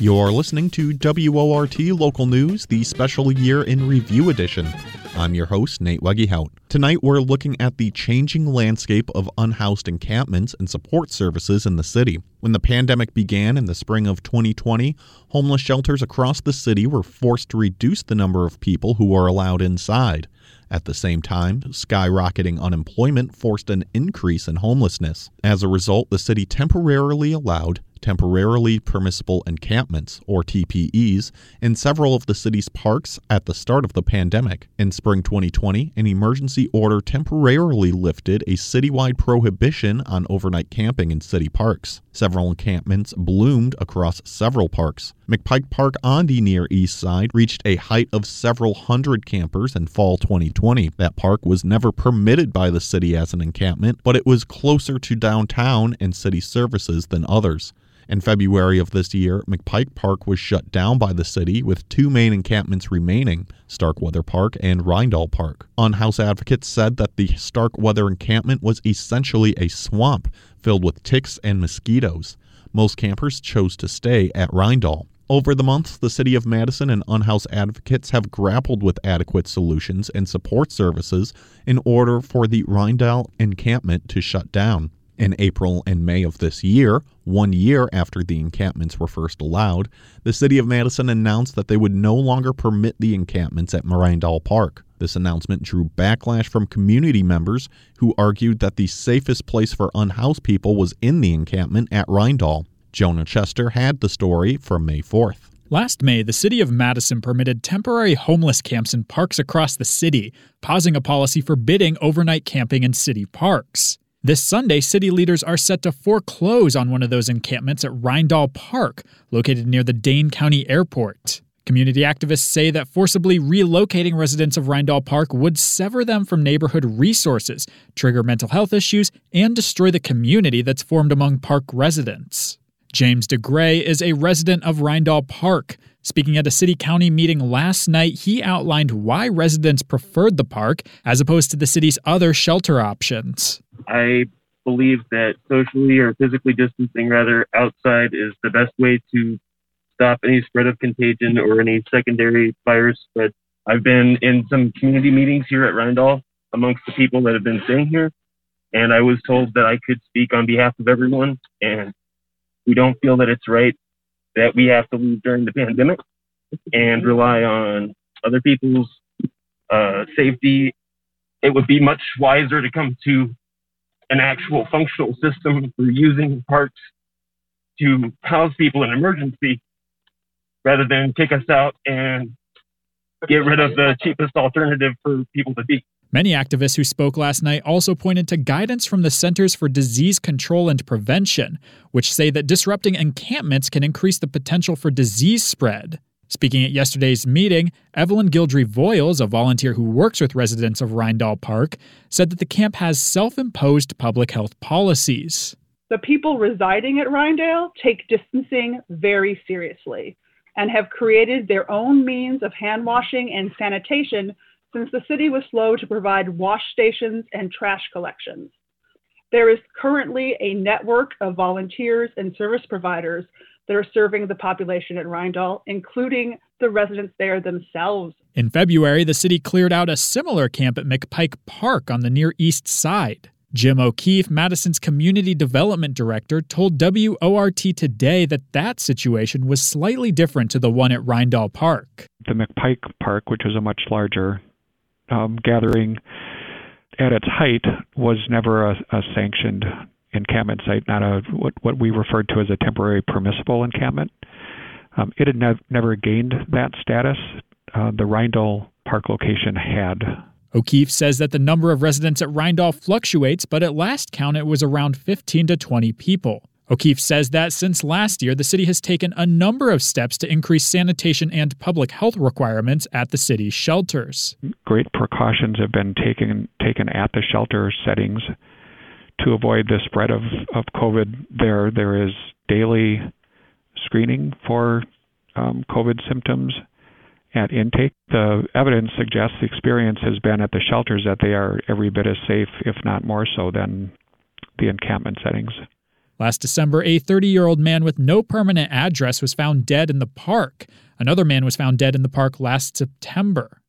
You're listening to WORT Local News, the special year in review edition. I'm your host, Nate Wegehout. Tonight, we're looking at the changing landscape of unhoused encampments and support services in the city. When the pandemic began in the spring of 2020, homeless shelters across the city were forced to reduce the number of people who were allowed inside. At the same time, skyrocketing unemployment forced an increase in homelessness. As a result, the city temporarily allowed temporarily permissible encampments, or TPEs, in several of the city's parks at the start of the pandemic. In spring 2020, an emergency order temporarily lifted a citywide prohibition on overnight camping in city parks. Several encampments bloomed across several parks. McPike Park on the near east side reached a height of several hundred campers in fall 2020. That park was never permitted by the city as an encampment, but it was closer to downtown and city services than others. In February of this year, McPike Park was shut down by the city with two main encampments remaining Starkweather Park and Reindahl Park. Unhoused advocates said that the Starkweather encampment was essentially a swamp filled with ticks and mosquitoes. Most campers chose to stay at Reindahl. Over the months, the City of Madison and unhoused advocates have grappled with adequate solutions and support services in order for the Reindahl encampment to shut down. In April and May of this year, one year after the encampments were first allowed, the City of Madison announced that they would no longer permit the encampments at Reindahl Park. This announcement drew backlash from community members who argued that the safest place for unhoused people was in the encampment at Reindahl. Jonah Chester had the story from May 4th. Last May, the city of Madison permitted temporary homeless camps in parks across the city, pausing a policy forbidding overnight camping in city parks. This Sunday, city leaders are set to foreclose on one of those encampments at Reindahl Park, located near the Dane County Airport. Community activists say that forcibly relocating residents of Reindahl Park would sever them from neighborhood resources, trigger mental health issues, and destroy the community that's formed among park residents. James DeGray is a resident of Reindahl Park. Speaking at a city county meeting last night, he outlined why residents preferred the park as opposed to the city's other shelter options. I believe that socially or physically distancing rather outside is the best way to stop any spread of contagion or any secondary virus But I've been in some community meetings here at Reindahl amongst the people that have been staying here, and I was told that I could speak on behalf of everyone, and we don't feel that it's right that we have to leave during the pandemic and rely on other people's uh, safety. It would be much wiser to come to an actual functional system for using parks to house people in emergency rather than kick us out and get rid of the cheapest alternative for people to be. Many activists who spoke last night also pointed to guidance from the Centers for Disease Control and Prevention, which say that disrupting encampments can increase the potential for disease spread. Speaking at yesterday's meeting, Evelyn Gildry Voiles, a volunteer who works with residents of Reindahl Park, said that the camp has self imposed public health policies. The people residing at Reindahl take distancing very seriously and have created their own means of hand washing and sanitation since the city was slow to provide wash stations and trash collections. There is currently a network of volunteers and service providers that are serving the population at Reindahl, including the residents there themselves. In February, the city cleared out a similar camp at McPike Park on the Near East Side. Jim O'Keefe, Madison's community development director, told WORT today that that situation was slightly different to the one at Reindahl Park. The McPike Park, which was a much larger um, gathering at its height, was never a, a sanctioned encampment site, not a what, what we referred to as a temporary permissible encampment. Um, it had nev- never gained that status. Uh, the Reindahl Park location had. O'Keefe says that the number of residents at Reindahl fluctuates, but at last count it was around 15 to 20 people. O'Keefe says that since last year, the city has taken a number of steps to increase sanitation and public health requirements at the city's shelters. Great precautions have been taken taken at the shelter settings to avoid the spread of, of COVID, there there is daily screening for um, COVID symptoms at intake. The evidence suggests the experience has been at the shelters that they are every bit as safe, if not more so, than the encampment settings. Last December, a 30 year old man with no permanent address was found dead in the park. Another man was found dead in the park last September.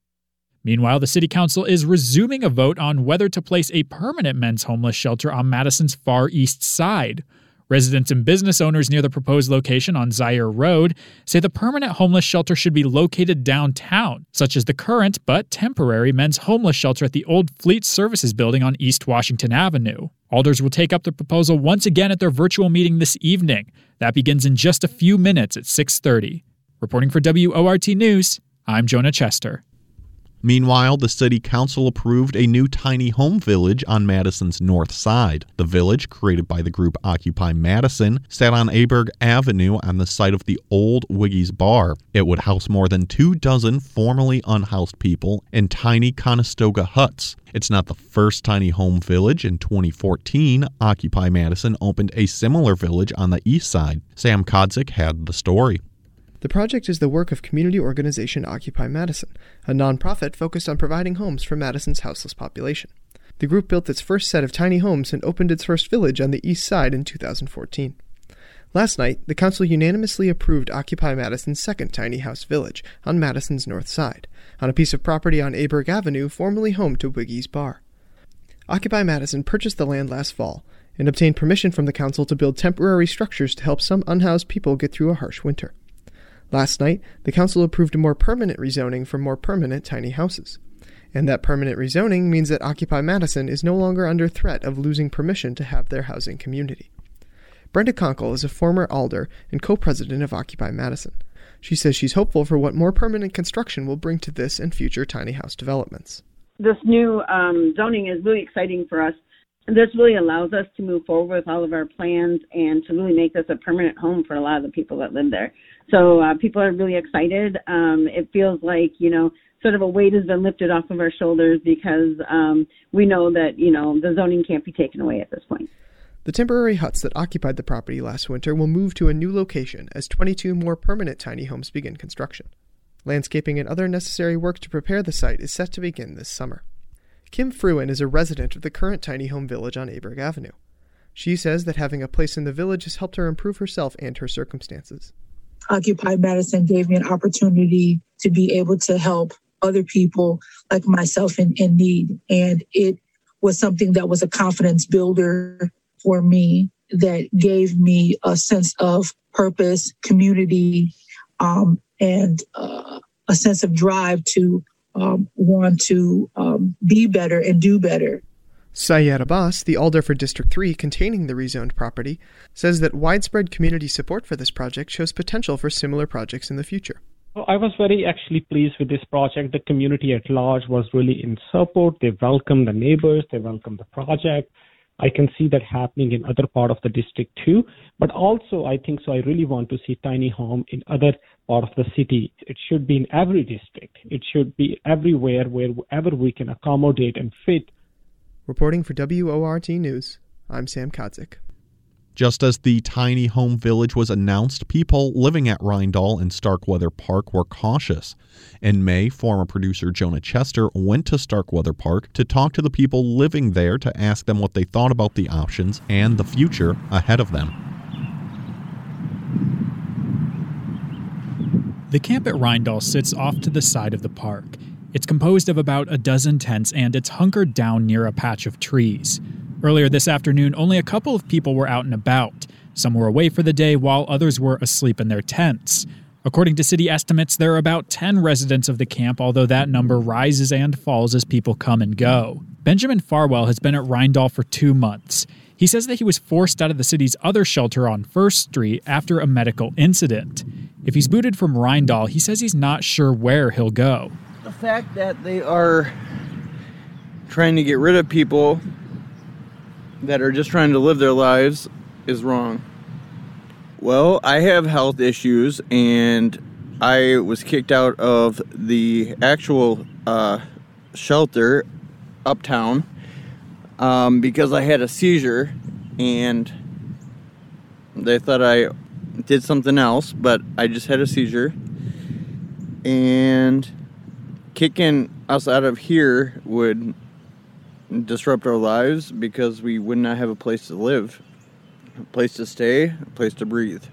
Meanwhile, the City Council is resuming a vote on whether to place a permanent men's homeless shelter on Madison's far east side. Residents and business owners near the proposed location on Zeier Road say the permanent homeless shelter should be located downtown, such as the current but temporary men's homeless shelter at the old Fleet Services building on East Washington Avenue. Alders will take up the proposal once again at their virtual meeting this evening. That begins in just a few minutes at 6:30. Reporting for WORT News, I'm Jonah Chester. Meanwhile, the city council approved a new tiny home village on Madison's north side. The village, created by the group Occupy Madison, sat on Aberg Avenue on the site of the old Wiggy's Bar. It would house more than two dozen formerly unhoused people in tiny Conestoga huts. It's not the first tiny home village. In 2014, Occupy Madison opened a similar village on the east side. Sam Kodzik had the story. The project is the work of community organization Occupy Madison, a nonprofit focused on providing homes for Madison's houseless population. The group built its first set of tiny homes and opened its first village on the east side in 2014. Last night, the council unanimously approved Occupy Madison's second tiny house village on Madison's north side, on a piece of property on Aberg Avenue formerly home to Wiggy's Bar. Occupy Madison purchased the land last fall and obtained permission from the council to build temporary structures to help some unhoused people get through a harsh winter. Last night, the council approved a more permanent rezoning for more permanent tiny houses. And that permanent rezoning means that Occupy Madison is no longer under threat of losing permission to have their housing community. Brenda Konkel is a former alder and co president of Occupy Madison. She says she's hopeful for what more permanent construction will bring to this and future tiny house developments. This new um, zoning is really exciting for us. This really allows us to move forward with all of our plans and to really make this a permanent home for a lot of the people that live there. So uh, people are really excited. Um, it feels like you know sort of a weight has been lifted off of our shoulders because um, we know that you know the zoning can't be taken away at this point. The temporary huts that occupied the property last winter will move to a new location as 22 more permanent tiny homes begin construction. Landscaping and other necessary work to prepare the site is set to begin this summer. Kim Fruin is a resident of the current tiny home village on Aberg Avenue. She says that having a place in the village has helped her improve herself and her circumstances. Occupy Madison gave me an opportunity to be able to help other people like myself in, in need. And it was something that was a confidence builder for me that gave me a sense of purpose, community, um, and uh, a sense of drive to um, want to um, be better and do better. Syed Abbas, the alder for District 3 containing the rezoned property, says that widespread community support for this project shows potential for similar projects in the future. I was very actually pleased with this project. The community at large was really in support. They welcomed the neighbors, they welcomed the project. I can see that happening in other part of the district too. But also, I think so. I really want to see tiny home in other part of the city. It should be in every district. It should be everywhere wherever we can accommodate and fit Reporting for WORT News, I'm Sam Kodzik. Just as the tiny home village was announced, people living at Reindahl and Starkweather Park were cautious. In May, former producer Jonah Chester went to Starkweather Park to talk to the people living there to ask them what they thought about the options and the future ahead of them. The camp at Reindahl sits off to the side of the park. It's composed of about a dozen tents and it's hunkered down near a patch of trees. Earlier this afternoon, only a couple of people were out and about. Some were away for the day while others were asleep in their tents. According to city estimates, there are about 10 residents of the camp, although that number rises and falls as people come and go. Benjamin Farwell has been at Reindahl for two months. He says that he was forced out of the city's other shelter on First Street after a medical incident. If he's booted from Reindahl, he says he's not sure where he'll go the fact that they are trying to get rid of people that are just trying to live their lives is wrong. Well, I have health issues and I was kicked out of the actual uh, shelter uptown um, because I had a seizure and they thought I did something else, but I just had a seizure. And kicking us out of here would disrupt our lives because we would not have a place to live. a place to stay, a place to breathe.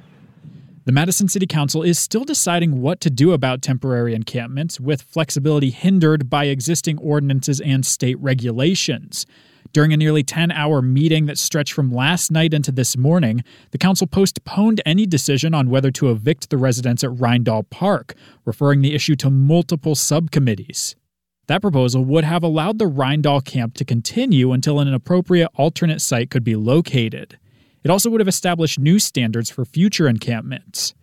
The Madison City Council is still deciding what to do about temporary encampments, with flexibility hindered by existing ordinances and state regulations. During a nearly 10 hour meeting that stretched from last night into this morning, the council postponed any decision on whether to evict the residents at Reindahl Park, referring the issue to multiple subcommittees. That proposal would have allowed the Reindahl camp to continue until an appropriate alternate site could be located. It also would have established new standards for future encampments.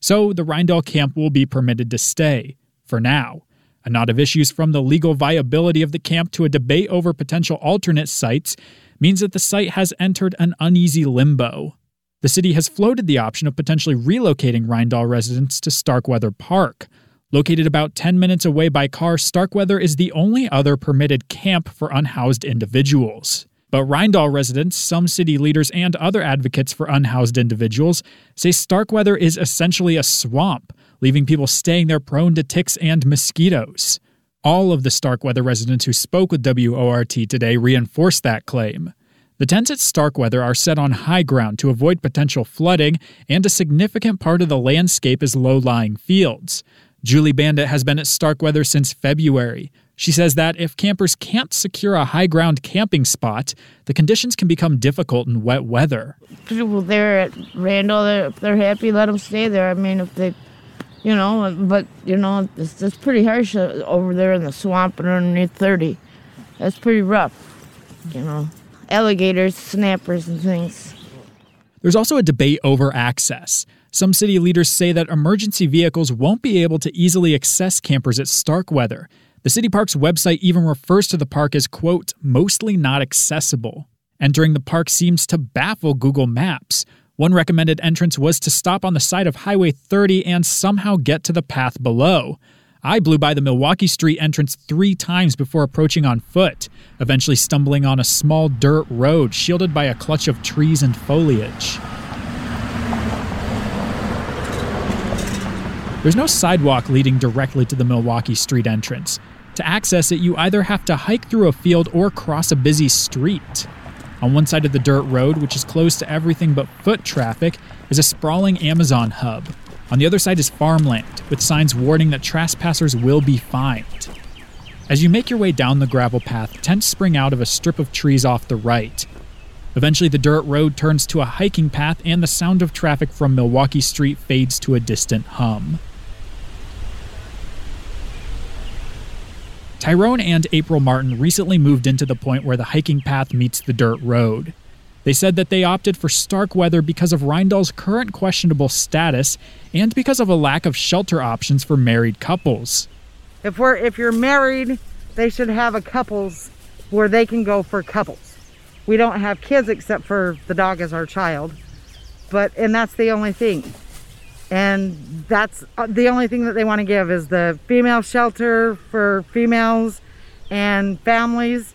So the Reindahl camp will be permitted to stay, for now. A knot of issues from the legal viability of the camp to a debate over potential alternate sites means that the site has entered an uneasy limbo. The city has floated the option of potentially relocating Reindahl residents to Starkweather Park. Located about 10 minutes away by car, Starkweather is the only other permitted camp for unhoused individuals. But Reindahl residents, some city leaders, and other advocates for unhoused individuals say Starkweather is essentially a swamp, leaving people staying there prone to ticks and mosquitoes. All of the Starkweather residents who spoke with WORT today reinforced that claim. The tents at Starkweather are set on high ground to avoid potential flooding, and a significant part of the landscape is low lying fields. Julie Bandit has been at Starkweather since February. She says that if campers can't secure a high ground camping spot, the conditions can become difficult in wet weather. People there at Reindahl, they're, they're happy, let them stay there. I mean, if they, you know, but, you know, it's, it's pretty harsh uh, over there in the swamp and underneath 30. That's pretty rough, you know. Alligators, snappers, and things. There's also a debate over access. Some city leaders say that emergency vehicles won't be able to easily access campers at Starkweather. The city park's website even refers to the park as, quote, mostly not accessible. Entering the park seems to baffle Google Maps. One recommended entrance was to stop on the side of Highway 30 and somehow get to the path below. I blew by the Milwaukee Street entrance three times before approaching on foot, eventually stumbling on a small dirt road shielded by a clutch of trees and foliage. There's no sidewalk leading directly to the Milwaukee Street entrance. To access it, you either have to hike through a field or cross a busy street. On one side of the dirt road, which is closed to everything but foot traffic, is a sprawling Amazon hub. On the other side is farmland, with signs warning that trespassers will be fined. As you make your way down the gravel path, tents spring out of a strip of trees off the right. Eventually, the dirt road turns to a hiking path, and the sound of traffic from Milwaukee Street fades to a distant hum. Tyrone and April Martin recently moved into the point where the hiking path meets the dirt road. They said that they opted for Starkweather because of Reindahl's current questionable status and because of a lack of shelter options for married couples. If we're if you're married, they should have a couples where they can go for couples. We don't have kids except for the dog as our child. But and that's the only thing and that's uh, the only thing that they want to give is the female shelter for females and families.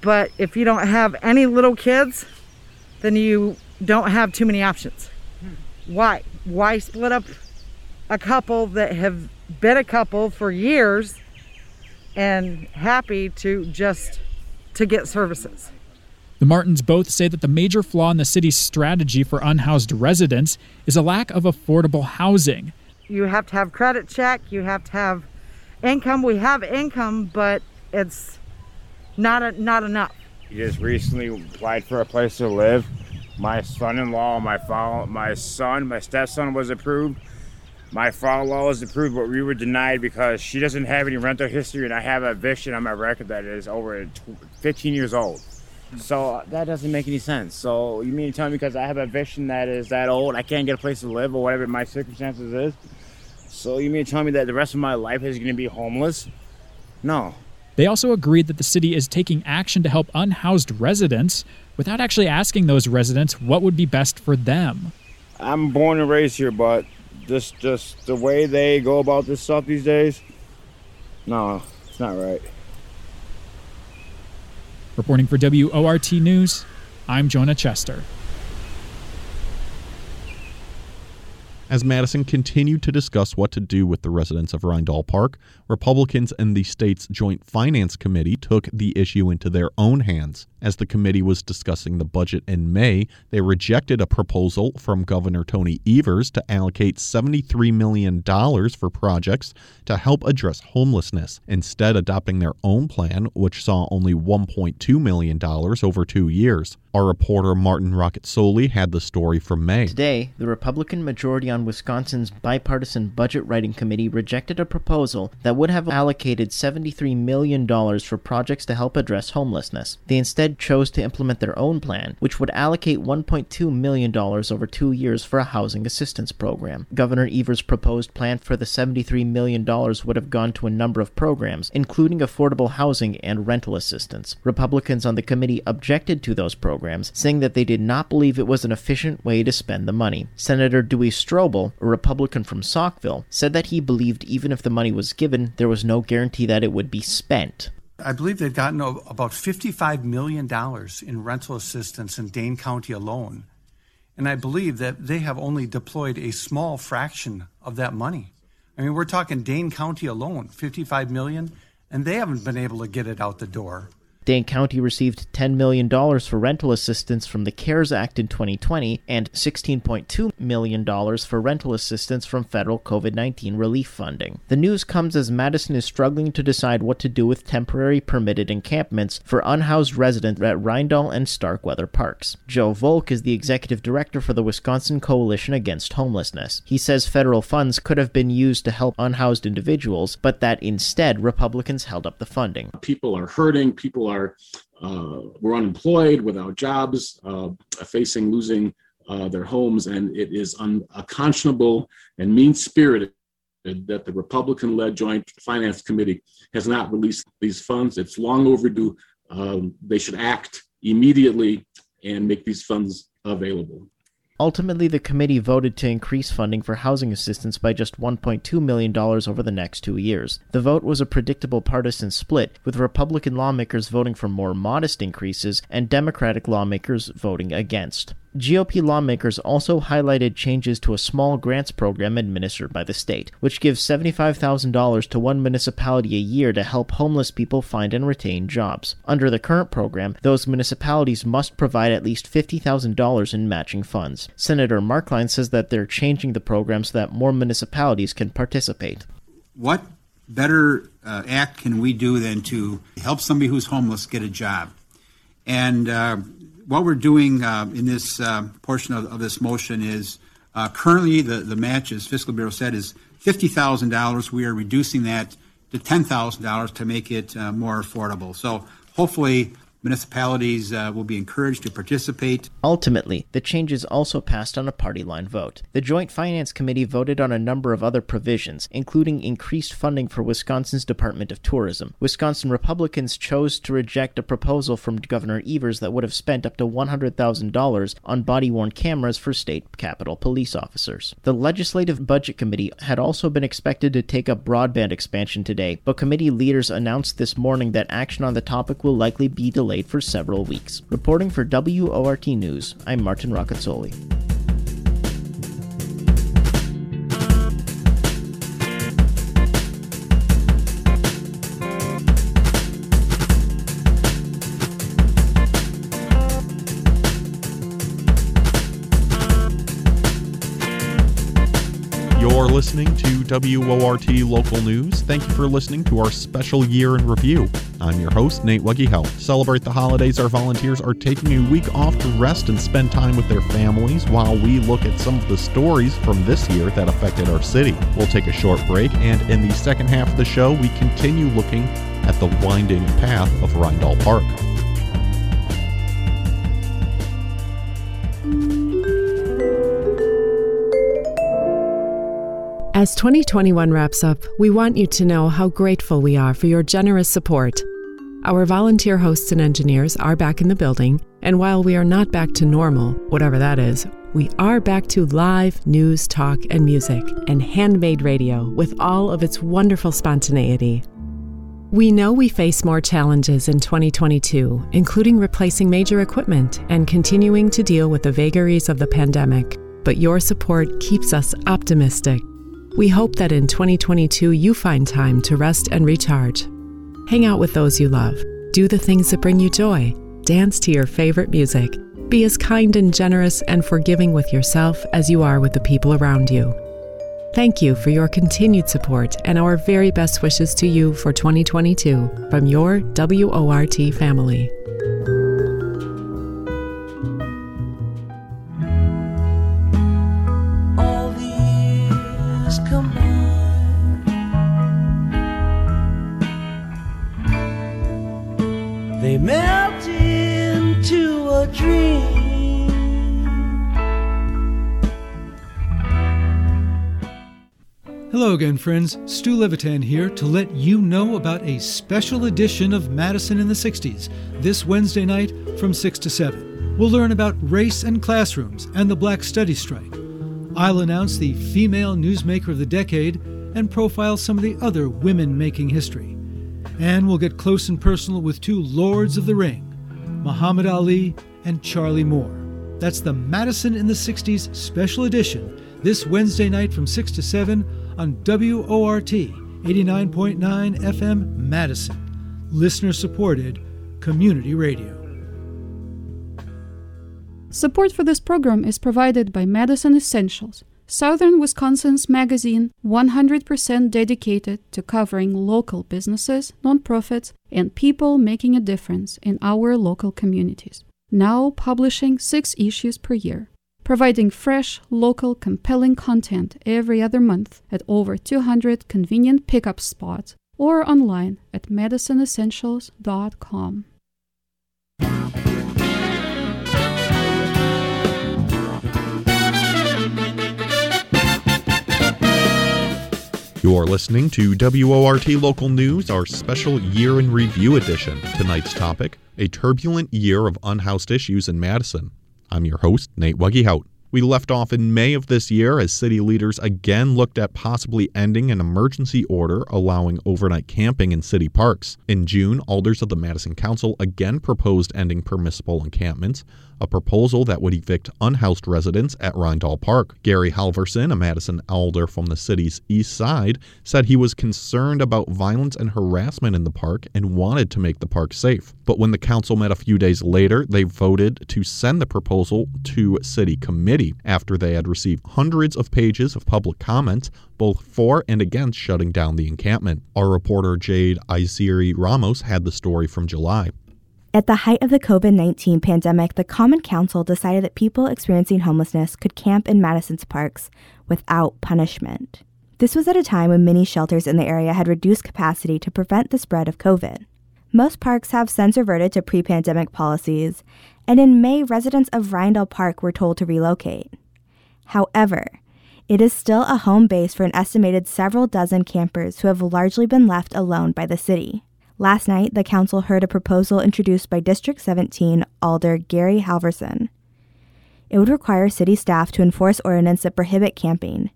But if you don't have any little kids then you don't have too many options. Why? Why split up a couple that have been a couple for years and happy to just to get services the Martins both say that the major flaw in the city's strategy for unhoused residents is a lack of affordable housing. You have to have credit check, you have to have income. We have income, but it's not a, not enough. You just recently applied for a place to live. My son-in-law, my father, my son, my stepson was approved. My father-in-law was approved, but we were denied because she doesn't have any rental history, and I have a eviction on my record that is over 15 years old. So that doesn't make any sense. So you mean to tell me because I have a vision that is that old, I can't get a place to live or whatever my circumstances is? So you mean to tell me that the rest of my life is going to be homeless? No. They also agreed that the city is taking action to help unhoused residents without actually asking those residents what would be best for them. I'm born and raised here, but just just the way they go about this stuff these days, no, it's not right. Reporting for WORT News, I'm Jonah Chester. As Madison continued to discuss what to do with the residents of Reindahl Park, Republicans and the state's Joint Finance Committee took the issue into their own hands As the committee was discussing the budget in May, they rejected a proposal from Governor Tony Evers to allocate $73 million for projects to help address homelessness, instead, adopting their own plan, which saw only $1.2 million over two years. Our reporter Martin Roccazzoli had the story from May. Today, the Republican majority on Wisconsin's bipartisan budget writing committee rejected a proposal that would have allocated $73 million for projects to help address homelessness. They instead chose to implement their own plan, which would allocate $1.2 million over two years for a housing assistance program. Governor Evers' proposed plan for the $73 million would have gone to a number of programs, including affordable housing and rental assistance. Republicans on the committee objected to those programs saying that they did not believe it was an efficient way to spend the money. Senator Duey Stroebel, a Republican from Saukville, said that he believed even if the money was given, there was no guarantee that it would be spent. I believe they've gotten about $55 million in rental assistance in Dane County alone. And I believe that they have only deployed a small fraction of that money. I mean, we're talking Dane County alone, 55 million, and they haven't been able to get it out the door. Dane County received $10 million for rental assistance from the CARES Act in 2020 and $16.2 million for rental assistance from federal COVID 19 relief funding. The news comes as Madison is struggling to decide what to do with temporary permitted encampments for unhoused residents at Reindahl and Starkweather parks. Joe Volk is the executive director for the Wisconsin Coalition Against Homelessness. He says federal funds could have been used to help unhoused individuals, but that instead Republicans held up the funding. People are hurting, people are are uh, were unemployed, without jobs, uh, facing losing uh, their homes, and it is unconscionable and mean spirited that the Republican led Joint Finance Committee has not released these funds. It's long overdue. Um, they should act immediately and make these funds available. Ultimately, the committee voted to increase funding for housing assistance by just $1.2 million over the next two years. The vote was a predictable partisan split, with Republican lawmakers voting for more modest increases and Democratic lawmakers voting against. GOP lawmakers also highlighted changes to a small grants program administered by the state, which gives $75,000 to one municipality a year to help homeless people find and retain jobs. Under the current program, those municipalities must provide at least $50,000 in matching funds. Senator Marklein says that they're changing the program so that more municipalities can participate. What better uh, act can we do than to help somebody who's homeless get a job? And uh, what we're doing uh, in this uh, portion of, of, this motion is uh, currently the, the match, as Fiscal Bureau said, is $50,000. We are reducing that to $10,000 to make it more affordable. So hopefully Municipalities uh, will be encouraged to participate. Ultimately, the changes also passed on a party line vote. The Joint Finance Committee voted on a number of other provisions, including increased funding for Wisconsin's Department of Tourism. Wisconsin Republicans chose to reject a proposal from Governor Evers that would have spent up to $100,000 on body worn cameras for state capitol police officers. The Legislative Budget Committee had also been expected to take up broadband expansion today, but committee leaders announced this morning that action on the topic will likely be delayed delayed for several weeks. Reporting for WORT News, I'm Martin Roccazzoli. You're listening to WORT Local News. Thank you for listening to our special year in review. I'm your host, Nate. To celebrate the holidays, our volunteers are taking a week off to rest and spend time with their families while we look at some of the stories from this year that affected our city. We'll take a short break, and in the second half of the show, we continue looking at the winding path of Reindahl Park. As 2021 wraps up, we want you to know how grateful we are for your generous support. Our volunteer hosts and engineers are back in the building, and while we are not back to normal, whatever that is, we are back to live news, talk, and music, and handmade radio with all of its wonderful spontaneity. We know we face more challenges in 2022, including replacing major equipment and continuing to deal with the vagaries of the pandemic, but your support keeps us optimistic. We hope that in 2022 you find time to rest and recharge. Hang out with those you love, do the things that bring you joy, dance to your favorite music. Be as kind and generous and forgiving with yourself as you are with the people around you. Thank you for your continued support and our very best wishes to you for 2022 from your WORT family. Again, friends. Stu Levitan here to let you know about a special edition of Madison in the 60s this Wednesday night from 6 to 7. We'll learn about race and classrooms and the Black Studies strike. I'll announce the female newsmaker of the decade and profile some of the other women making history. And we'll get close and personal with two Lords of the Ring, Muhammad Ali and Charlie Moore. That's the Madison in the 60s special edition this Wednesday night from 6 to 7 on WORT 89.9 FM Madison. Listener supported community radio. Support for this program is provided by Madison Essentials Southern Wisconsin's magazine 100% dedicated to covering local businesses, nonprofits, and people making a difference in our local communities. Now publishing six issues per year, providing fresh, local, compelling content every other month at over 200 convenient pickup spots or online at madisonessentials.com. You're listening to WORT Local News, our special Year in Review edition. Tonight's topic A turbulent year of unhoused issues in Madison. I'm your host, Nate Weggehout. We left off in May of this year as city leaders again looked at possibly ending an emergency order allowing overnight camping in city parks. In June, alders of the Madison Council again proposed ending permissible encampments, a proposal that would evict unhoused residents at Reindahl Park. Gary Halverson, a Madison alder from the city's east side, said he was concerned about violence and harassment in the park and wanted to make the park safe. But when the council met a few days later, they voted to send the proposal to city committee after they had received hundreds of pages of public comments both for and against shutting down the encampment. Our reporter Jade Iziri Ramos had the story from July. At the height of the COVID 19 pandemic, the Common Council decided that people experiencing homelessness could camp in Madison's parks without punishment. This was at a time when many shelters in the area had reduced capacity to prevent the spread of COVID. Most parks have since reverted to pre pandemic policies, and in May, residents of Reindahl Park were told to relocate. However, it is still a home base for an estimated several dozen campers who have largely been left alone by the city. Last night, the council heard a proposal introduced by District 17 Alder Gary Halverson. It would require city staff to enforce ordinances that prohibit camping.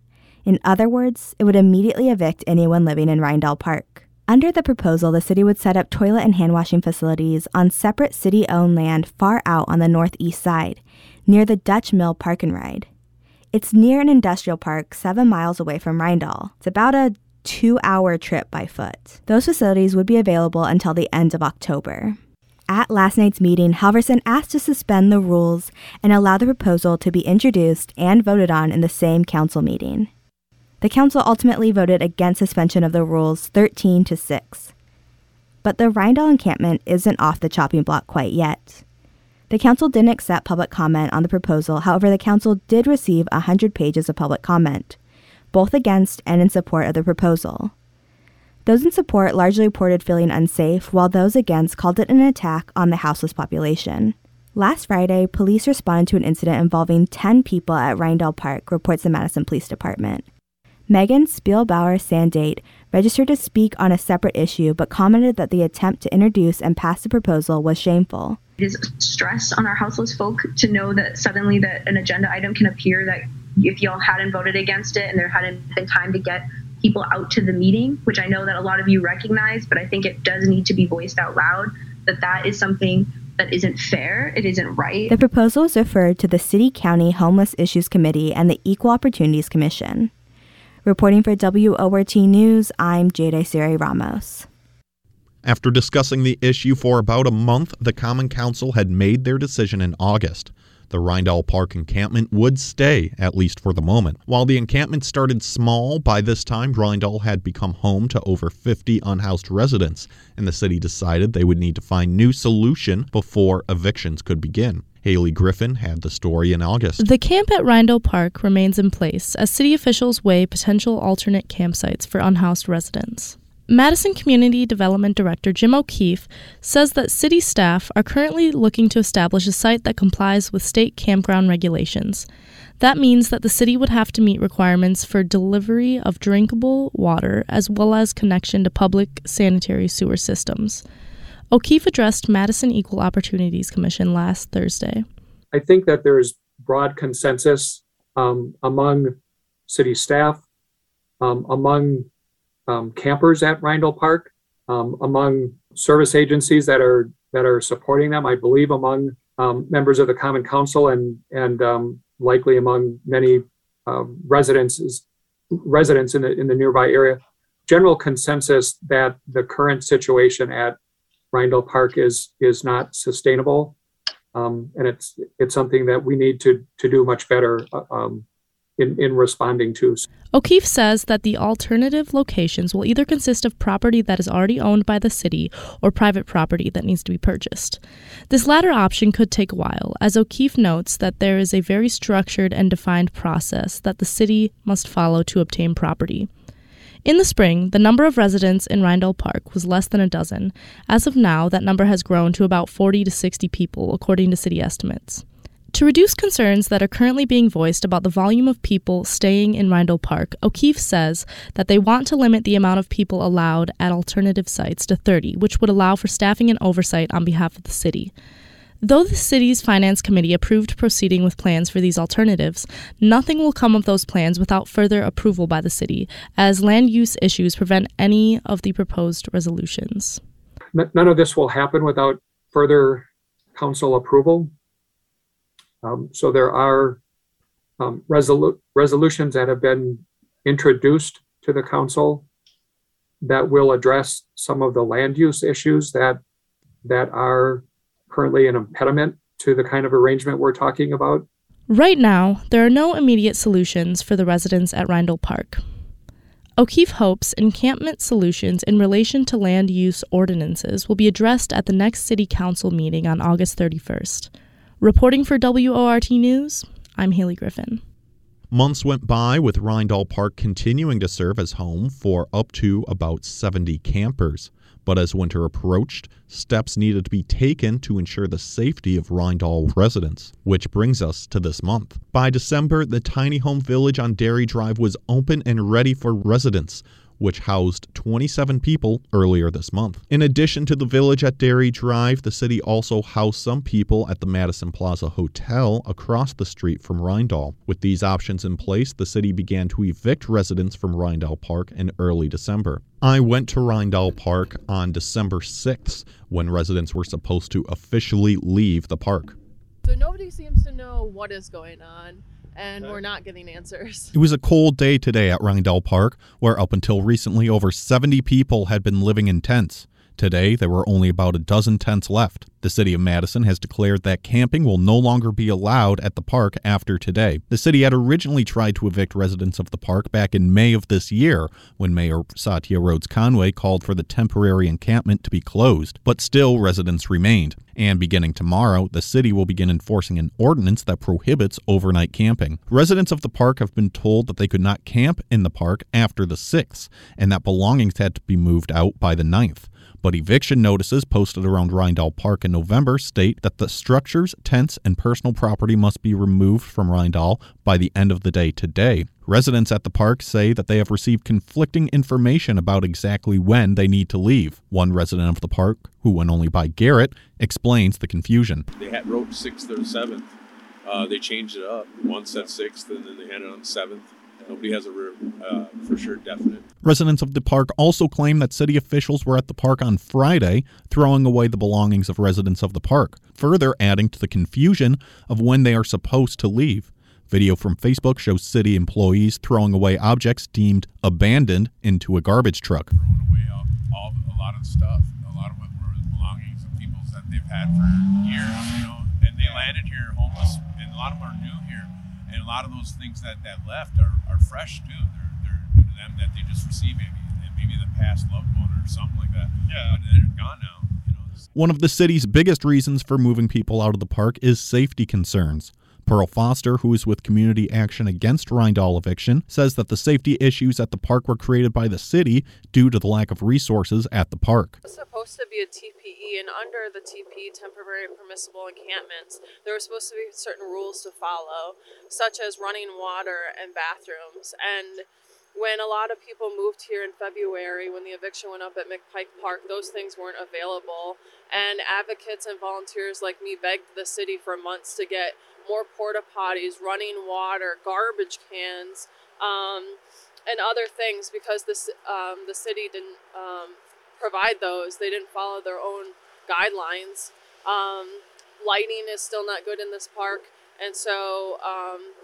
In other words, it would immediately evict anyone living in Reindahl Park. Under the proposal, the city would set up toilet and hand washing facilities on separate city owned land far out on the northeast side, near the Dutch Mill Park and Ride. It's near an industrial park seven miles away from Reindahl. It's about a two hour trip by foot. Those facilities would be available until the end of October. At last night's meeting, Halverson asked to suspend the rules and allow the proposal to be introduced and voted on in the same council meeting. The council ultimately voted against suspension of the rules 13 to 6. But the Reindahl encampment isn't off the chopping block quite yet. The council didn't accept public comment on the proposal, however, the council did receive 100 pages of public comment both against and in support of the proposal. Those in support largely reported feeling unsafe, while those against called it an attack on the houseless population. Last Friday, police responded to an incident involving 10 people at Reindahl Park, reports the Madison Police Department. Megan Spielbauer Sandate registered to speak on a separate issue, but commented that the attempt to introduce and pass the proposal was shameful. It is stress on our houseless folk to know that suddenly that an agenda item can appear that if y'all hadn't voted against it and there hadn't been time to get people out to the meeting, which I know that a lot of you recognize, but I think it does need to be voiced out loud that that is something that isn't fair, it isn't right. The proposal is referred to the City County Homeless Issues Committee and the Equal Opportunities Commission. Reporting for WORT News, I'm Jade Siri Ramos. After discussing the issue for about a month, the Common Council had made their decision in August. The Reindahl Park encampment would stay, at least for the moment. While the encampment started small, by this time Reindahl had become home to over 50 unhoused residents, and the city decided they would need to find new solution before evictions could begin. Haley Griffin had the story in August. The camp at Reindahl Park remains in place as city officials weigh potential alternate campsites for unhoused residents. Madison Community Development Director Jim O'Keefe says that city staff are currently looking to establish a site that complies with state campground regulations. That means that the city would have to meet requirements for delivery of drinkable water as well as connection to public sanitary sewer systems. O'Keefe addressed Madison Equal Opportunities Commission last Thursday. I think that there's broad consensus um, among city staff, um, among um, campers at Reindahl Park, um, among service agencies that are that are supporting them. I believe among um, members of the Common Council and and um, likely among many um, residents residents in the in the nearby area. General consensus that the current situation at Reindahl Park is is not sustainable, um, and it's it's something that we need to to do much better uh, in, in responding to. O'Keefe says that the alternative locations will either consist of property that is already owned by the city or private property that needs to be purchased. This latter option could take a while, as O'Keefe notes that there is a very structured and defined process that the city must follow to obtain property. In the spring, the number of residents in Reindahl Park was less than a dozen. As of now, that number has grown to about 40 to 60 people, according to city estimates. To reduce concerns that are currently being voiced about the volume of people staying in Reindahl Park, O'Keefe says that they want to limit the amount of people allowed at alternative sites to 30, which would allow for staffing and oversight on behalf of the city. Though the city's finance committee approved proceeding with plans for these alternatives, nothing will come of those plans without further approval by the city, as land use issues prevent any of the proposed resolutions. None of this will happen without further council approval. Um, so there are um, resolu- resolutions that have been introduced to the council that will address some of the land use issues that that are currently an impediment to the kind of arrangement we're talking about. Right now, there are no immediate solutions for the residents at Reindahl Park. O'Keefe hopes encampment solutions in relation to land use ordinances will be addressed at the next City Council meeting on August 31st. Reporting for WORT News, I'm Haley Griffin. Months went by with Reindahl Park continuing to serve as home for up to about 70 campers. But as winter approached, steps needed to be taken to ensure the safety of Reindahl residents, which brings us to this month. By December, the tiny home village on Dairy Drive was open and ready for residents, which housed 27 people earlier this month. In addition to the village at Dairy Drive, the city also housed some people at the Madison Plaza Hotel across the street from Reindahl. With these options in place, the city began to evict residents from Reindahl Park in early December. I went to Reindahl Park on December 6th when residents were supposed to officially leave the park. So nobody seems to know what is going on and we're not getting answers. It was a cold day today at Reindahl Park, where up until recently over 70 people had been living in tents. Today, there were only about a dozen tents left. The city of Madison has declared that camping will no longer be allowed at the park after today. The city had originally tried to evict residents of the park back in May of this year when Mayor Satya Rhodes Conway called for the temporary encampment to be closed, but still residents remained. And beginning tomorrow, the city will begin enforcing an ordinance that prohibits overnight camping. Residents of the park have been told that they could not camp in the park after the 6th, and that belongings had to be moved out by the 9th but eviction notices posted around Reindahl Park in November state that the structures, tents, and personal property must be removed from Reindahl by the end of the day today. Residents at the park say that they have received conflicting information about exactly when they need to leave. One resident of the park, who went only by Garrett, explains the confusion. They had wrote 6th or 7th. Uh, they changed it up. One said 6th, and then they had it on 7th. Nobody has a uh, for sure definite. Residents of the park also claim that city officials were at the park on Friday throwing away the belongings of residents of the park, further adding to the confusion of when they are supposed to leave. Video from Facebook shows city employees throwing away objects deemed abandoned into a garbage truck. Throwing away all, all a lot of stuff, a lot of what were belongings of people that they've had for years, you know, and they landed here homeless, and a lot of them are new here, and a lot of those things that, that left are, are fresh too. They're, they're new to them that they just received maybe, and maybe the past loved one or something like that. Yeah. But they're gone now. One of the city's biggest reasons for moving people out of the park is safety concerns. Pearl Foster, who is with Community Action Against Reindahl Eviction, says that the safety issues at the park were created by the city due to the lack of resources at the park. It was supposed to be a TPE, and under the TPE, temporary permissible encampments, there were supposed to be certain rules to follow, such as running water and bathrooms. And when a lot of people moved here in February, when the eviction went up at McPike Park, those things weren't available. And advocates and volunteers like me begged the city for months to get more porta potties, running water, garbage cans, um, and other things because this um, the city didn't um, provide those. They didn't follow their own guidelines. Um, lighting is still not good in this park, and so um,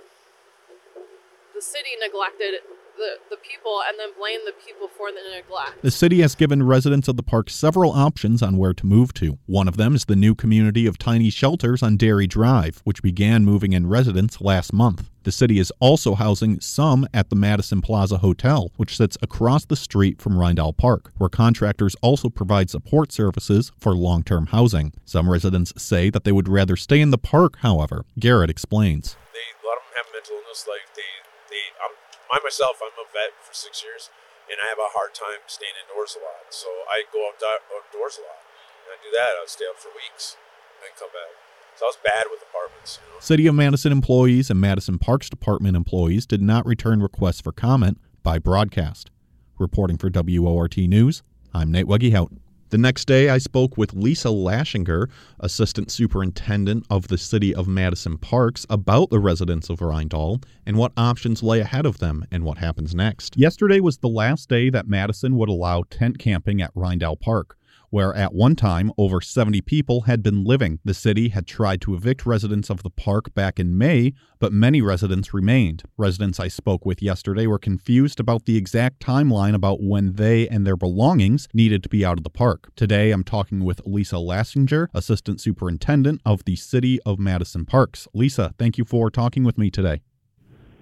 the city neglected the, the people and then blame the people for the neglect. The city has given residents of the park several options on where to move to. One of them is the new community of tiny shelters on Dairy Drive, which began moving in residents last month. The city is also housing some at the Madison Plaza Hotel, which sits across the street from Reindahl Park, where contractors also provide support services for long term housing. Some residents say that they would rather stay in the park, however. Garrett explains. They, a lot of them have mental illness, like they, they, I'm I myself, I'm a vet for six years, and I have a hard time staying indoors a lot. So I go outdoors a lot. And I do that. I'll stay up for weeks and come back. So I was bad with apartments. You know? City of Madison employees and Madison Parks Department employees did not return requests for comment by broadcast. Reporting for WORT News, I'm Nate Weggehout. The next day, I spoke with Lisa Laschinger, Assistant Superintendent of the City of Madison Parks, about the residents of Reindahl and what options lay ahead of them and what happens next. Yesterday was the last day that Madison would allow tent camping at Reindahl Park where at one time over 70 people had been living. The city had tried to evict residents of the park back in May, but many residents remained. Residents I spoke with yesterday were confused about the exact timeline about when they and their belongings needed to be out of the park. Today I'm talking with Lisa Laschinger, Assistant Superintendent of the City of Madison Parks. Lisa, thank you for talking with me today.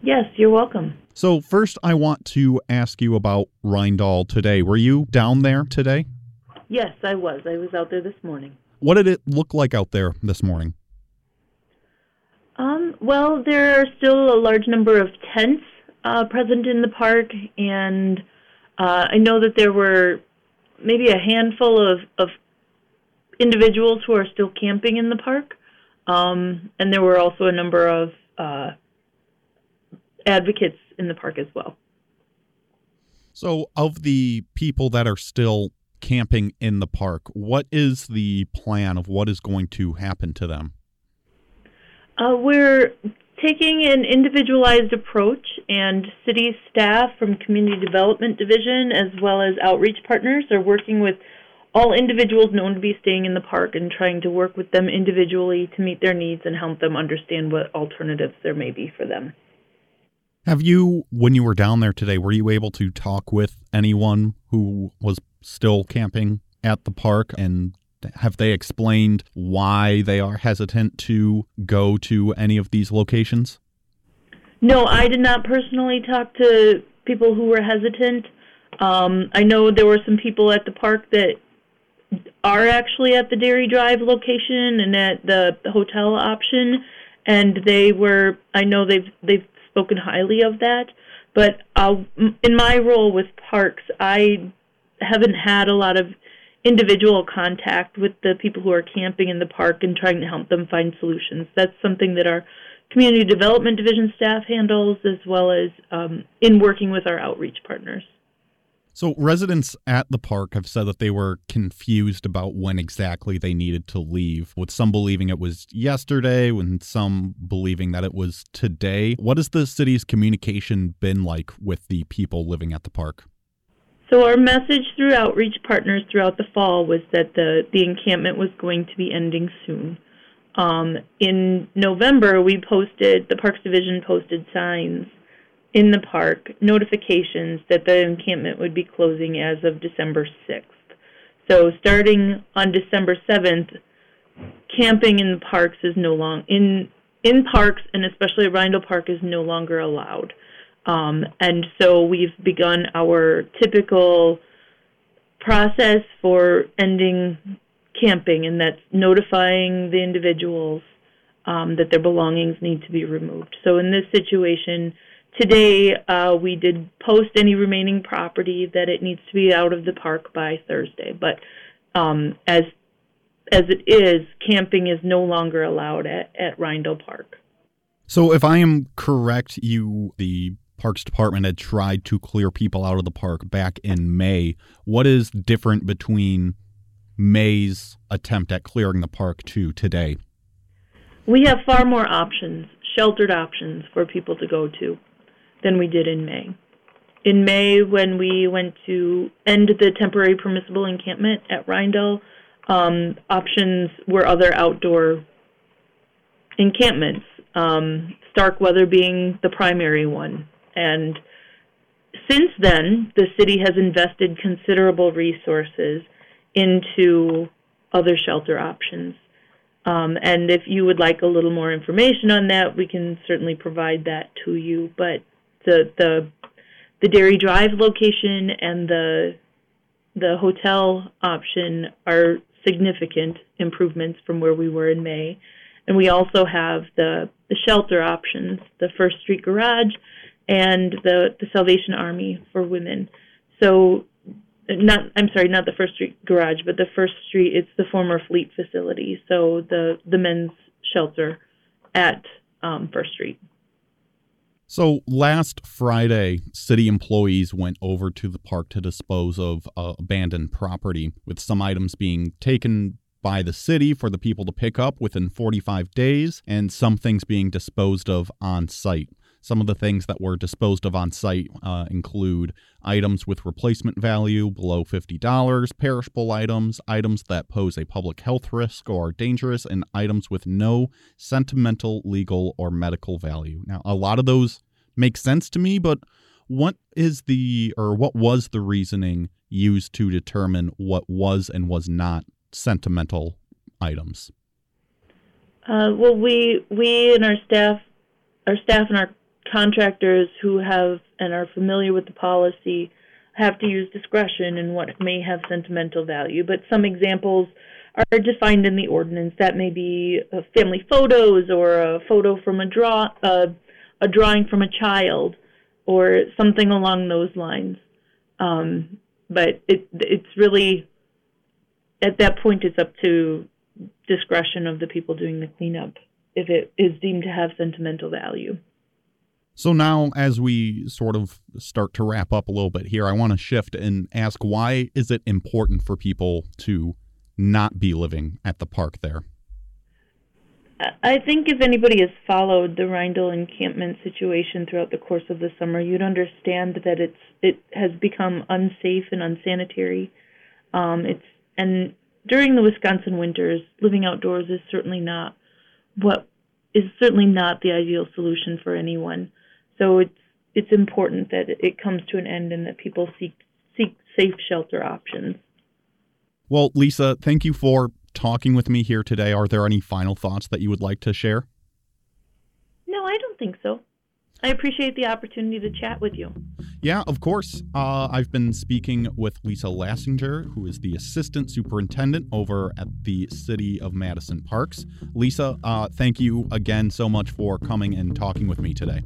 Yes, you're welcome. So, first, I want to ask you about Reindahl today. Were you down there today? Yes, I was. I was out there this morning. What did it look like out there this morning? Um, well, there are still a large number of tents uh, present in the park, and uh, I know that there were maybe a handful of, of individuals who are still camping in the park, um, and there were also a number of uh, advocates in the park as well. So, of the people that are still camping in the park, what is the plan of what is going to happen to them? Uh, we're taking an individualized approach, and city staff from Community Development Division as well as outreach partners are working with all individuals known to be staying in the park and trying to work with them individually to meet their needs and help them understand what alternatives there may be for them. Have you, when you were down there today, were you able to talk with anyone who was still camping at the park and have they explained why they are hesitant to go to any of these locations? No, I did not personally talk to people who were hesitant. Um, I know there were some people at the park that are actually at the Dairy Drive location and at the hotel option, and they were. I know they've they've spoken highly of that. But uh, in my role with parks, I haven't had a lot of individual contact with the people who are camping in the park and trying to help them find solutions. That's something that our community development division staff handles, as well as um, in working with our outreach partners. So, residents at the park have said that they were confused about when exactly they needed to leave, with some believing it was yesterday, and some believing that it was today. What has the city's communication been like with the people living at the park? So our message through outreach partners throughout the fall was that the, the encampment was going to be ending soon. Um, in November, we posted, the Parks Division posted signs in the park, notifications that the encampment would be closing as of December 6th. So starting on December 7th, camping in the parks is no longer, in, in parks and especially Reindahl Park is no longer allowed. Um, and so we've begun our typical process for ending camping, and that's notifying the individuals um, that their belongings need to be removed. So in this situation, today uh, we did post any remaining property that it needs to be out of the park by Thursday. But um, as as it is, camping is no longer allowed at, at Reindahl Park. So, if I am correct, you, the Parks Department, had tried to clear people out of the park back in May. What is different between May's attempt at clearing the park to today? We have far more options, sheltered options for people to go to than we did in May. In May, when we went to end the temporary permissible encampment at Reindahl, um, options were other outdoor encampments, um, Starkweather being the primary one. And since then, the city has invested considerable resources into other shelter options. Um, and if you would like a little more information on that, we can certainly provide that to you. But the the the Dairy Drive location and the the hotel option are significant improvements from where we were in May. And we also have the, the shelter options, the First Street Garage and the, the Salvation Army for women. So not I'm sorry, not the First Street Garage, but the First Street. It's the former Fleet facility, so the the men's shelter at um, First Street. So last Friday, city employees went over to the park to dispose of uh, abandoned property, with some items being taken by the city for the people to pick up within 45 days, and some things being disposed of on site. Some of the things that were disposed of on site uh, include items with replacement value below $50, perishable items, items that pose a public health risk or are dangerous, and items with no sentimental, legal, or medical value. Now, a lot of those make sense to me, but what is the or what was the reasoning used to determine what was and was not sentimental items? Uh, well, we we and our staff, our staff and our contractors who have and are familiar with the policy have to use discretion in what may have sentimental value. But some examples are defined in the ordinance. That may be uh, family photos or a photo from a draw, uh, a drawing from a child, or something along those lines. Um, but it it's really at that point it's up to discretion of the people doing the cleanup if it is deemed to have sentimental value. So now, as we sort of start to wrap up a little bit here, I want to shift and ask why is it important for people to not be living at the park there? I think if anybody has followed the Reindahl encampment situation throughout the course of the summer, you'd understand that it's it has become unsafe and unsanitary. Um, it's and during the Wisconsin winters, living outdoors is certainly not what is certainly not the ideal solution for anyone. So it's it's important that it comes to an end and that people seek seek safe shelter options. Well, Lisa, thank you for talking with me here today. Are there any final thoughts that you would like to share? No, I don't think so. I appreciate the opportunity to chat with you. Yeah, of course. Uh, I've been speaking with Lisa Laschinger, who is the assistant superintendent over at the City of Madison Parks. Lisa, uh, thank you again so much for coming and talking with me today.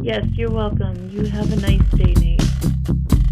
Yes, you're welcome. You have a nice day, Nate.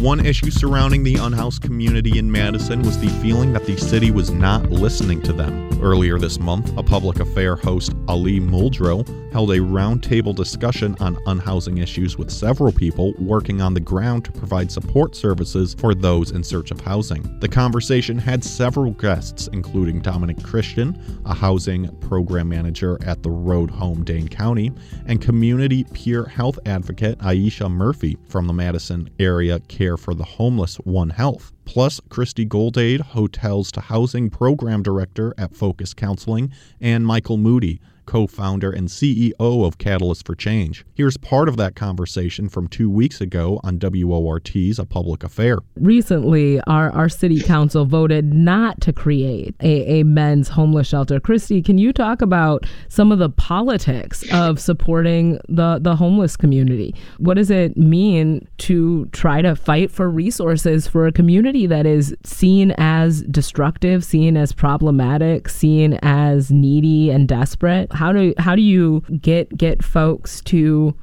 One issue surrounding the unhoused community in Madison was the feeling that the city was not listening to them. Earlier this month, a public affair host, Ali Muldrow, held a roundtable discussion on unhousing issues with several people working on the ground to provide support services for those in search of housing. The conversation had several guests, including Dominic Christian, a housing program manager at the Road Home Dane County, and community peer health advocate Aisha Murphy from the Madison Area Care for the Homeless One Health. Plus Christy Goldade, Hotels to Housing Program Director at Focus Counseling, and Michael Moody, co founder and CEO of Catalyst for Change. Here's part of that conversation from two weeks ago on WORT's A Public Affair. Recently, our, our city council voted not to create a, a men's homeless shelter. Christy, can you talk about some of the politics of supporting the, the homeless community? What does it mean to try to fight for resources for a community that is seen as destructive, seen as problematic, seen as needy and desperate? How do how do you get get folks to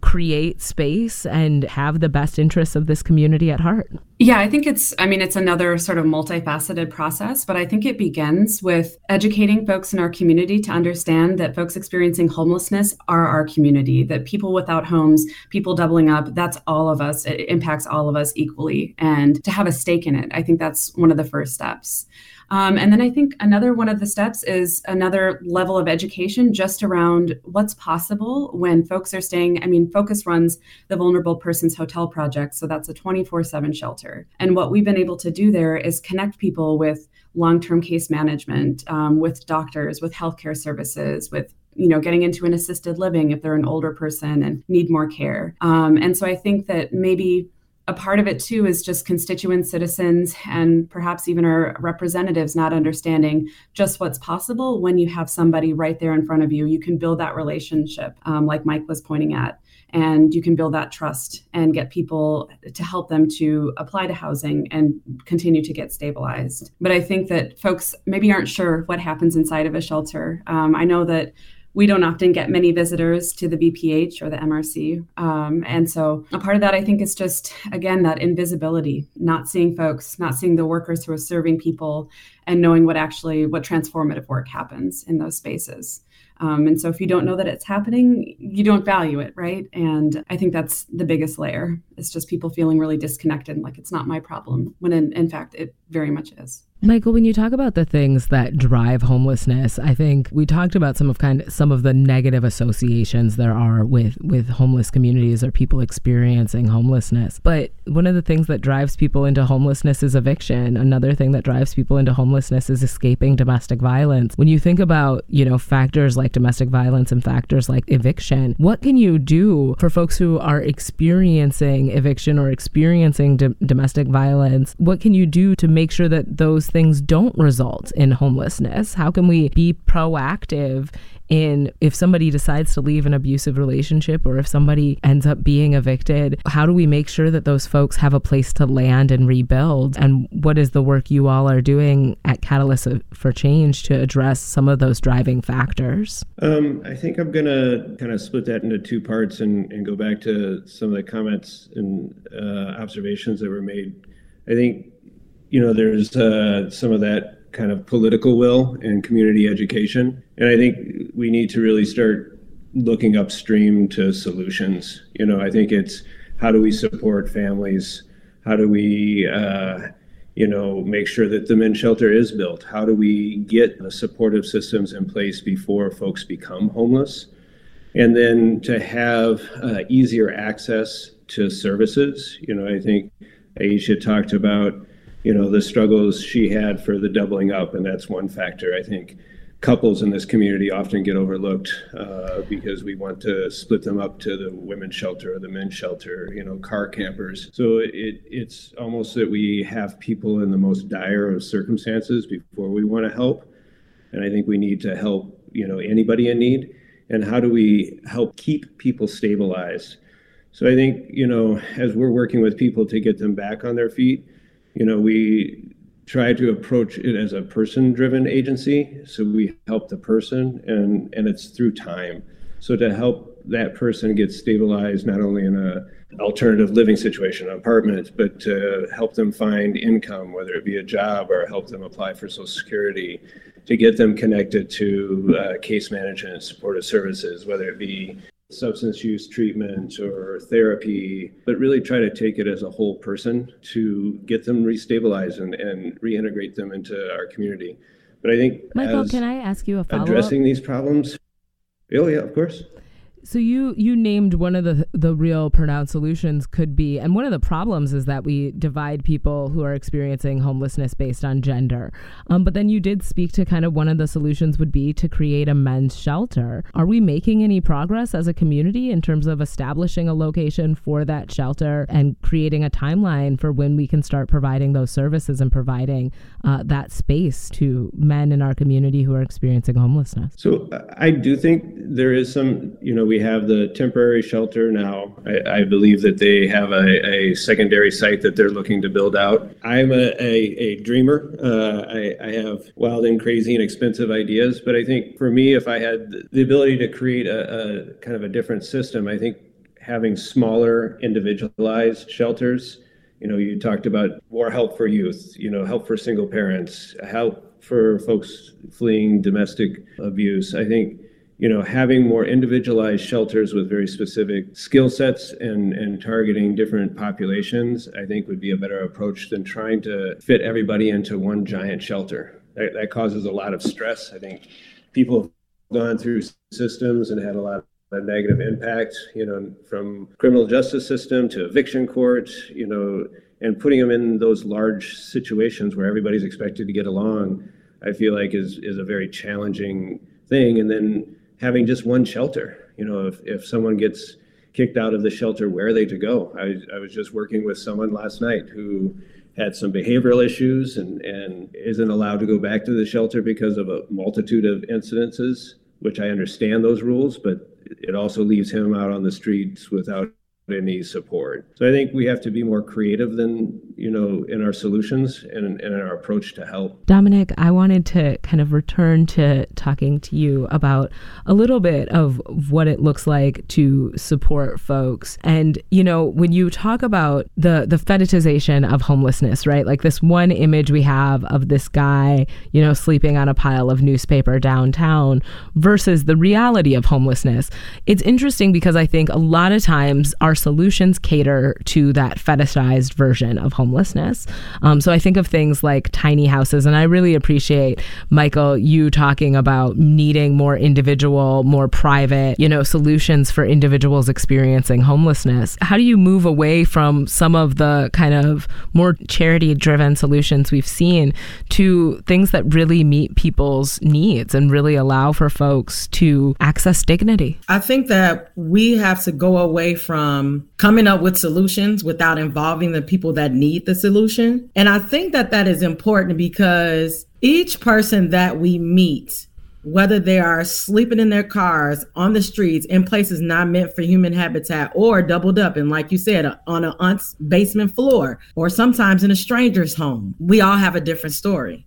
create space and have the best interests of this community at heart? Yeah, I think it's, I mean, it's another sort of multifaceted process, but I think it begins with educating folks in our community to understand that folks experiencing homelessness are our community, that people without homes, people doubling up, that's all of us. It impacts all of us equally. And to have a stake in it, I think that's one of the first steps. Um, and then I think another one of the steps is another level of education just around what's possible when folks are staying. I mean, Focus runs the Vulnerable Persons Hotel Project, so that's a 24 7 shelter. And what we've been able to do there is connect people with long term case management, um, with doctors, with healthcare services, with you know getting into an assisted living if they're an older person and need more care um, and so i think that maybe a part of it too is just constituent citizens and perhaps even our representatives not understanding just what's possible when you have somebody right there in front of you. You can build that relationship, um, like Mike was pointing at, and you can build that trust and get people to help them to apply to housing and continue to get stabilized. But I think that folks maybe aren't sure what happens inside of a shelter. Um, I know that we don't often get many visitors to the VPH or the MRC. Um, and so a part of that, I think, is just, again, that invisibility, not seeing folks, not seeing the workers who are serving people and knowing what actually, what transformative work happens in those spaces. Um, and so if you don't know that it's happening, you don't value it, right? And I think that's the biggest layer. It's just people feeling really disconnected, like it's not my problem, when in, in fact, it very much is. Michael, when you talk about the things that drive homelessness, I think we talked about some of kind some of the negative associations there are with with homeless communities or people experiencing homelessness. But one of the things that drives people into homelessness is eviction. Another thing that drives people into homelessness is escaping domestic violence. When you think about, you know, factors like domestic violence and factors like eviction, what can you do for folks who are experiencing eviction or experiencing d- domestic violence? What can you do to make sure that those things don't result in homelessness? How can we be proactive in if somebody decides to leave an abusive relationship or if somebody ends up being evicted, how do we make sure that those folks have a place to land and rebuild? And what is the work you all are doing at Catalyst for Change to address some of those driving factors? Um, I think I'm going to kind of split that into two parts and, and go back to some of the comments and uh, observations that were made. I think, you know, there's uh, some of that kind of political will and community education. And I think we need to really start looking upstream to solutions. You know, I think it's how do we support families? How do we, uh, you know, make sure that the men's shelter is built? How do we get the supportive systems in place before folks become homeless? And then to have uh, easier access to services. You know, I think Aisha talked about you know, the struggles she had for the doubling up, and that's one factor. I think couples in this community often get overlooked uh, because we want to split them up to the women's shelter or the men's shelter, you know, car campers. So it, it's almost that we have people in the most dire of circumstances before we want to help. And I think we need to help, you know, anybody in need. And how do we help keep people stabilized? So I think, you know, as we're working with people to get them back on their feet, you know, we try to approach it as a person driven agency. So we help the person and, and it's through time. So to help that person get stabilized not only in a alternative living situation, apartment, but to help them find income, whether it be a job or help them apply for Social Security, to get them connected to uh, case management, and supportive services, whether it be substance use treatment or therapy, but really try to take it as a whole person to get them restabilized and, and reintegrate them into our community. But I think Michael, can I ask you a follow up? Addressing these problems. Oh yeah, of course. So you you named one of the the real pronounced solutions could be, and one of the problems is that we divide people who are experiencing homelessness based on gender. Um, but then you did speak to kind of one of the solutions would be to create a men's shelter. Are we making any progress as a community in terms of establishing a location for that shelter and creating a timeline for when we can start providing those services and providing uh, that space to men in our community who are experiencing homelessness? So I do think there is some, you know we have the temporary shelter now. I, I believe that they have a, a, secondary site that they're looking to build out. I'm a, a, a dreamer. Uh, I, I, have wild and crazy and expensive ideas, but I think for me, if I had the ability to create a, a kind of a different system, I think having smaller individualized shelters you know you talked about more help for youth you know help for single parents help for folks fleeing domestic abuse i think you know, having more individualized shelters with very specific skill sets and, and targeting different populations, I think would be a better approach than trying to fit everybody into one giant shelter. That, that causes a lot of stress. I think people have gone through systems and had a lot of negative impact, you know, from criminal justice system to eviction court, you know, and putting them in those large situations where everybody's expected to get along, I feel like is is a very challenging thing. And then having just one shelter. You know, if, if someone gets kicked out of the shelter, where are they to go? I, I was just working with someone last night who had some behavioral issues and, and isn't allowed to go back to the shelter because of a multitude of incidences, which I understand those rules, but it also leaves him out on the streets without any support. So I think we have to be more creative than, you know, in our solutions and, and in our approach to help. Dominic, I wanted to kind of return to talking to you about a little bit of what it looks like to support folks. And, you know, when you talk about the the fetishization of homelessness, right? Like this one image we have of this guy, you know, sleeping on a pile of newspaper downtown versus the reality of homelessness. It's interesting because I think a lot of times our solutions cater to that fetishized version of homelessness. Um, so I think of things like tiny houses, and I really appreciate Michael you talking about needing more individual, more private, you know, solutions for individuals experiencing homelessness. How do you move away from some of the kind of more charity-driven solutions we've seen to things that really meet people's needs and really allow for folks to access dignity? I think that we have to go away from coming up with solutions without involving the people that need the solution. And I think that that is important because each person that we meet, whether they are sleeping in their cars on the streets in places not meant for human habitat or doubled up and like you said on an aunt's basement floor or sometimes in a stranger's home we all have a different story.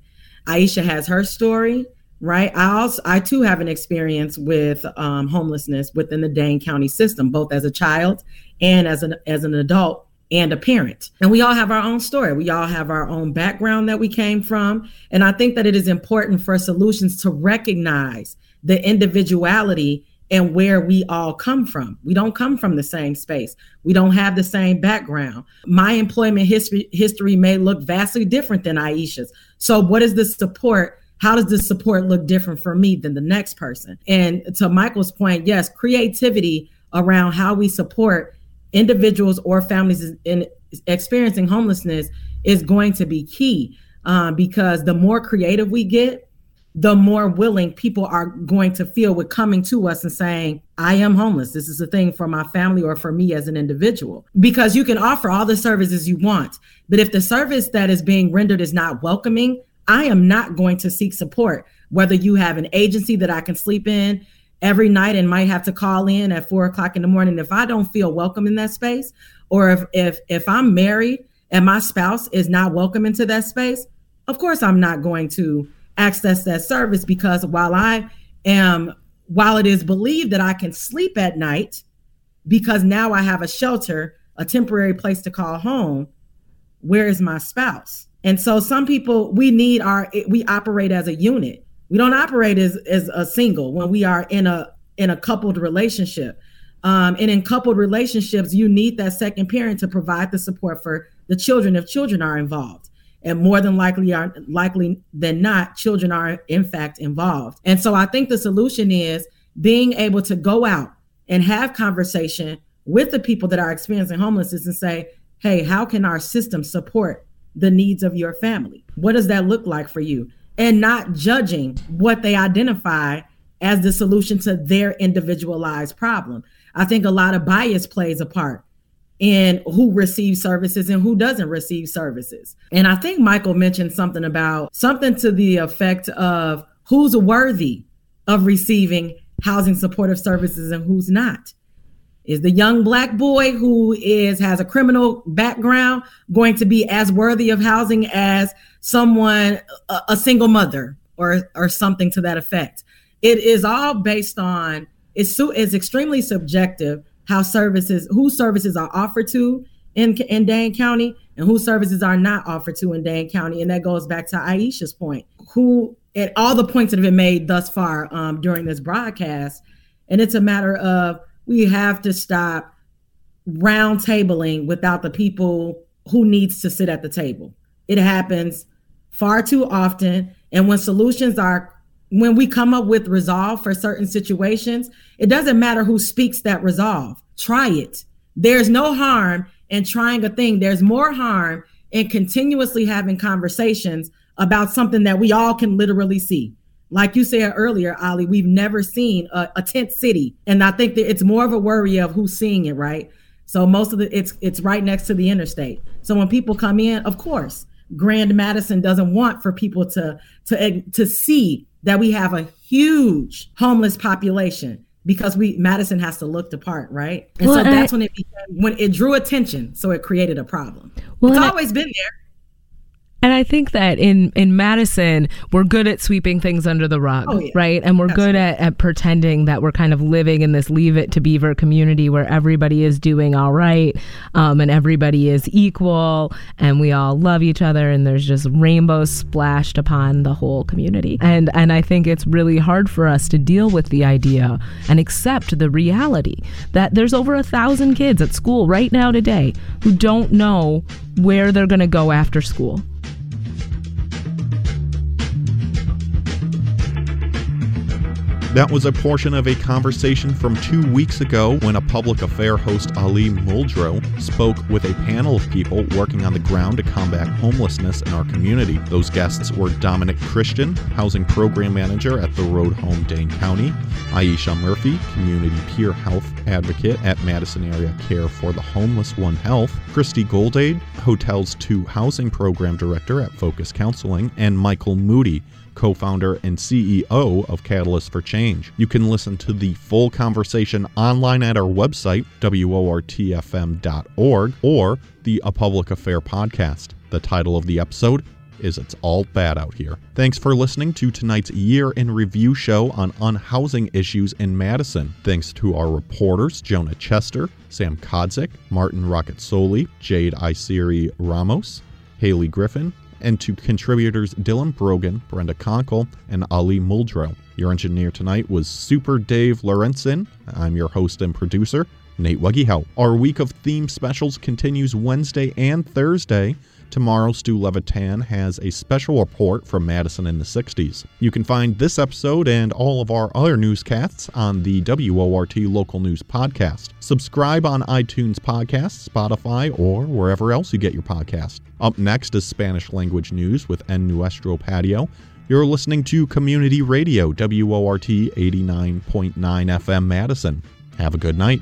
Aisha has her story right? I also i too have an experience with um, homelessness within the dane county system both as a child and as an as an adult and a parent and we all have our own story we all have our own background that we came from and i think that it is important for solutions to recognize the individuality and where we all come from. We don't come from the same space. We don't have the same background. My employment history history may look vastly different than Aisha's. So what is the support how does the support look different for me than the next person? And to Michael's point, yes, creativity around how we support individuals or families in experiencing homelessness is going to be key um, because the more creative we get, the more willing people are going to feel with coming to us and saying, I am homeless. This is a thing for my family or for me as an individual. Because you can offer all the services you want. But if the service that is being rendered is not welcoming, I am not going to seek support. Whether you have an agency that I can sleep in every night and might have to call in at four o'clock in the morning, if I don't feel welcome in that space, or if if if I'm married and my spouse is not welcome into that space, of course I'm not going to access that service because while I am while it is believed that I can sleep at night because now I have a shelter, a temporary place to call home, where is my spouse? And so some people we need our we operate as a unit. We don't operate as as a single when we are in a in a coupled relationship. Um, and in coupled relationships, you need that second parent to provide the support for the children if children are involved. And more than likely are likely than not, children are in fact involved. And so I think the solution is being able to go out and have conversation with the people that are experiencing homelessness and say, hey, how can our system support the needs of your family? What does that look like for you? And not judging what they identify as the solution to their individualized problem. I think a lot of bias plays a part in who receives services and who doesn't receive services. And I think Michael mentioned something about something to the effect of who's worthy of receiving housing supportive services and who's not. Is the young black boy who is has a criminal background going to be as worthy of housing as someone a, a single mother or or something to that effect? It is all based on it's it's extremely subjective how services whose services are offered to in in Dane County and whose services are not offered to in Dane County, and that goes back to Aisha's point. Who at all the points that have been made thus far um, during this broadcast, and it's a matter of we have to stop round tabling without the people who needs to sit at the table. It happens far too often, and when solutions are when we come up with resolve for certain situations, it doesn't matter who speaks that resolve. Try it. There's no harm in trying a thing. There's more harm in continuously having conversations about something that we all can literally see. Like you said earlier, Ali, we've never seen a, a tent city. And I think that it's more of a worry of who's seeing it, right? So most of the it's it's right next to the interstate. So when people come in, of course, Grand Madison doesn't want for people to to to see that we have a huge homeless population because we Madison has to look the part, right? And well, so that's I, when it became, when it drew attention, so it created a problem. Well, it's always I, been there. And I think that in in Madison, we're good at sweeping things under the rug, oh, yeah. right? And we're good at, at pretending that we're kind of living in this leave it to beaver community where everybody is doing all right um, and everybody is equal and we all love each other and there's just rainbows splashed upon the whole community. And and I think it's really hard for us to deal with the idea and accept the reality that there's over a thousand kids at school right now today who don't know where they're going to go after school. That was a portion of a conversation from two weeks ago when a public affair host Ali Muldrow spoke with a panel of people working on the ground to combat homelessness in our community. Those guests were Dominic Christian, Housing Program Manager at the Road Home Dane County, Aisha Murphy, Community Peer Health Advocate at Madison Area Care for the Homeless One Health, Christy Goldade, Hotels 2 Housing Program Director at Focus Counseling, and Michael Moody, co founder and CEO of Catalyst for Change. You can listen to the full conversation online at our website, wortfm.org, or the A Public Affair podcast. The title of the episode is It's All Bad Out Here. Thanks for listening to tonight's year in review show on unhousing issues in Madison. Thanks to our reporters, Jonah Chester, Sam Kodzik, Martin Roccazzoli, Jade Isiri Ramos, Haley Griffin, and to contributors Dylan Brogan, Brenda Konkel, and Ali Muldrow. Your engineer tonight was Super Dave Lorenzen. I'm your host and producer, Nate Weggyhout. Our week of theme specials continues Wednesday and Thursday Tomorrow, Stu Levitan has a special report from Madison in the 60s. You can find this episode and all of our other newscasts on the WORT Local News Podcast. Subscribe on iTunes Podcasts, Spotify, or wherever else you get your podcast. Up next is Spanish language news with En Nuestro Patio. You're listening to Community Radio, WORT 89.9 FM Madison. Have a good night.